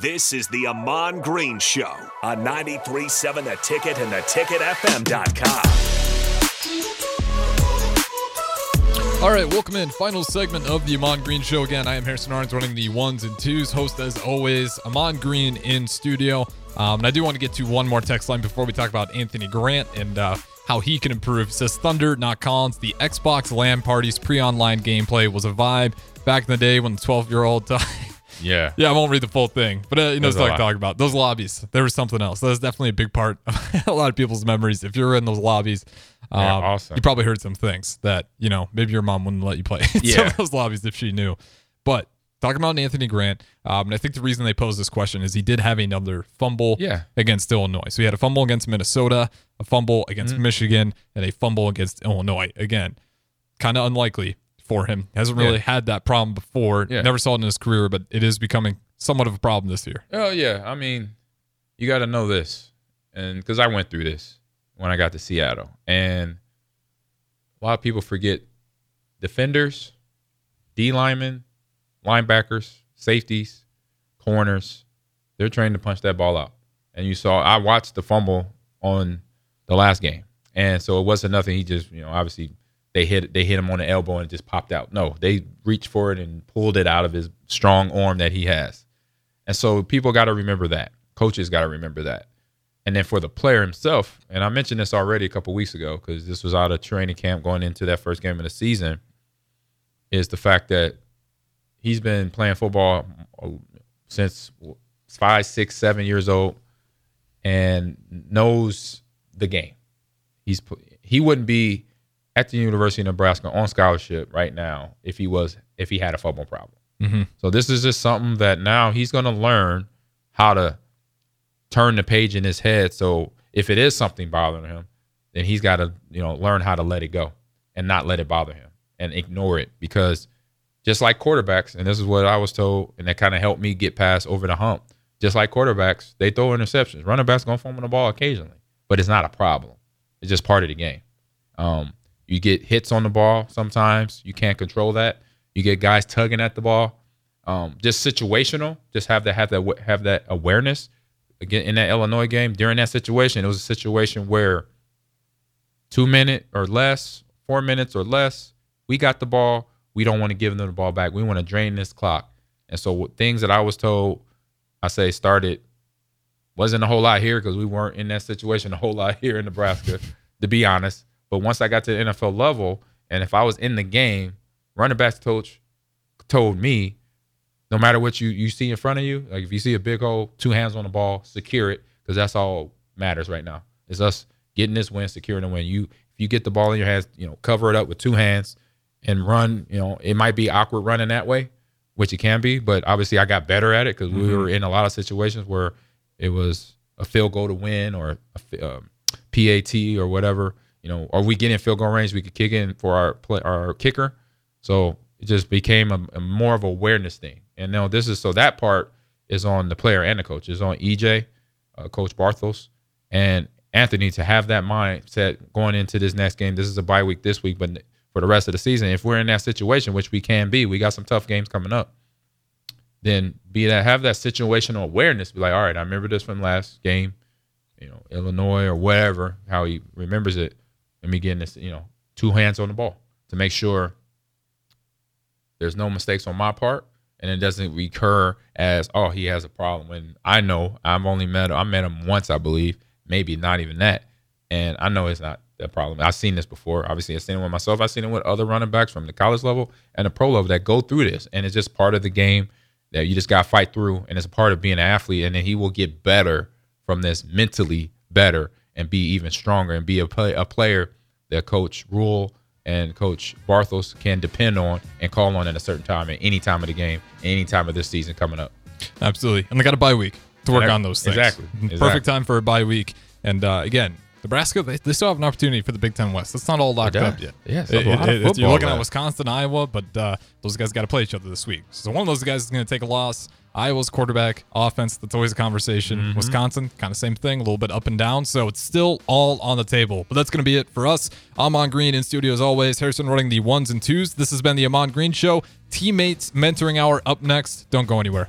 This is the Ahman Green Show on 93.7 The Ticket and theticketfm.com. All right, welcome in. Final segment of the Ahman Green Show. Again, I am Harrison Arns running the ones and twos. Host, as always, Ahman Green in studio. Um, and I do want to get to one more text line before we talk about Anthony Grant and uh, how he can improve. It says Thunder, not Collins. The Xbox LAN parties pre online gameplay was a vibe back in the day when the 12 year old. Yeah. Yeah, I won't read the full thing, but uh, you know There's what I'm talking about. Those lobbies, there was something else. That was definitely a big part of a lot of people's memories. If you're in those lobbies, um, Yeah, awesome. you probably heard some things that, you know, maybe your mom wouldn't let you play in some Yeah. of those lobbies if she knew. But talking about Anthony Grant, um, and I think the reason they posed this question is he did have another fumble Yeah. against Illinois. So he had a fumble against Minnesota, a fumble against Mm-hmm. Michigan, and a fumble against Illinois. Again, kind of unlikely for him. Hasn't really Yeah. had that problem before. Yeah. Never saw it in his career, but it is becoming somewhat of a problem this year. Oh yeah, I mean, you got to know this, and because I went through this when I got to Seattle, and a lot of people forget defenders, D linemen, linebackers, safeties, corners. They're trained to punch that ball out, and you saw. I watched the fumble on the last game, and so it wasn't nothing. He just, you know, obviously they hit they hit him on the elbow and it just popped out. No, they reached for it and pulled it out of his strong arm that he has. And so people got to remember that. Coaches got to remember that. And then for the player himself, and I mentioned this already a couple weeks ago because this was out of training camp going into that first game of the season, is the fact that he's been playing football uh, since five, six, seven years old and knows the game. He's he wouldn't be at the University of Nebraska on scholarship right now if he was if he had a football problem. So this is just something that now he's going to learn how to turn the page in his head. So if it is something bothering him, then he's got to you know learn how to let it go and not let it bother him and ignore it because just like quarterbacks, and this is what I was told, and that kind of helped me get past over the hump. Just like quarterbacks, they throw interceptions. Running backs gonna fumble the ball occasionally, but it's not a problem. It's just part of the game. Um, you get hits on the ball sometimes. You can't control that. You get guys tugging at the ball. Um, just situational. Just have that have that have that awareness. Again, in that Illinois game, during that situation, it was a situation where two minute or less, four minutes or less, we got the ball. We don't want to give them the ball back. We want to drain this clock. And so things that I was told, I say started wasn't a whole lot here because we weren't in that situation a whole lot here in Nebraska, to be honest. But once I got to the NFL level, and if I was in the game, running backs coach told me, no matter what you you see in front of you, like if you see a big hole, two hands on the ball, secure it because that's all matters right now. It's us getting this win, securing the win. You if you get the ball in your hands, you know, cover it up with two hands and run. You know, it might be awkward running that way, which it can be, but obviously I got better at it because we were in a lot of situations where it was a field goal to win or a um, PAT or whatever. You know, are we getting in field goal range, we could kick in for our play, our kicker. So it just became a, a more of awareness thing. And now this is so that part is on the player and the coach. It's on EJ, uh, Coach Barthel, and Anthony to have that mindset going into this next game. This is a bye week this week, but for the rest of the season, if we're in that situation, which we can be, we got some tough games coming up. Then be that have that situational awareness. Be like, all right, I remember this from last game, you know, Illinois or whatever, how he remembers it. Let me get in this, you know, two hands on the ball to make sure there's no mistakes on my part and it doesn't recur as oh he has a problem when i know i've only met i met him once i believe maybe not even that and i know it's not a problem. I've seen this before. Obviously i've seen it with myself. I've seen it with other running backs from the college level and the pro level that go through this and it's just part of the game that you just got to fight through and it's a part of being an athlete and then he will get better from this mentally better and be even stronger and be a, play, a player that coach Rhule and coach Barthel can depend on and call on at a certain time at any time of the game any time of this season coming up Absolutely. And they got a bye week to work on those things. Exactly. Perfect Exactly. time for a bye week. And uh, again, Nebraska, they, they still have an opportunity for the Big Ten West. It's not all locked up yet. Yeah, It- a lot of it- you're looking at. Wisconsin, Iowa, but uh, those guys got to play each other this week. So one of those guys is going to take a loss. Iowa's quarterback, offense, that's always a conversation. Mm-hmm. Wisconsin, kind of same thing, a little bit up and down. So it's still all on the table. But that's going to be it for us. Ahman Green in studio as always. Harrison running the ones and twos. This has been the Ahman Green Show. Teammates mentoring hour up next. Don't go anywhere.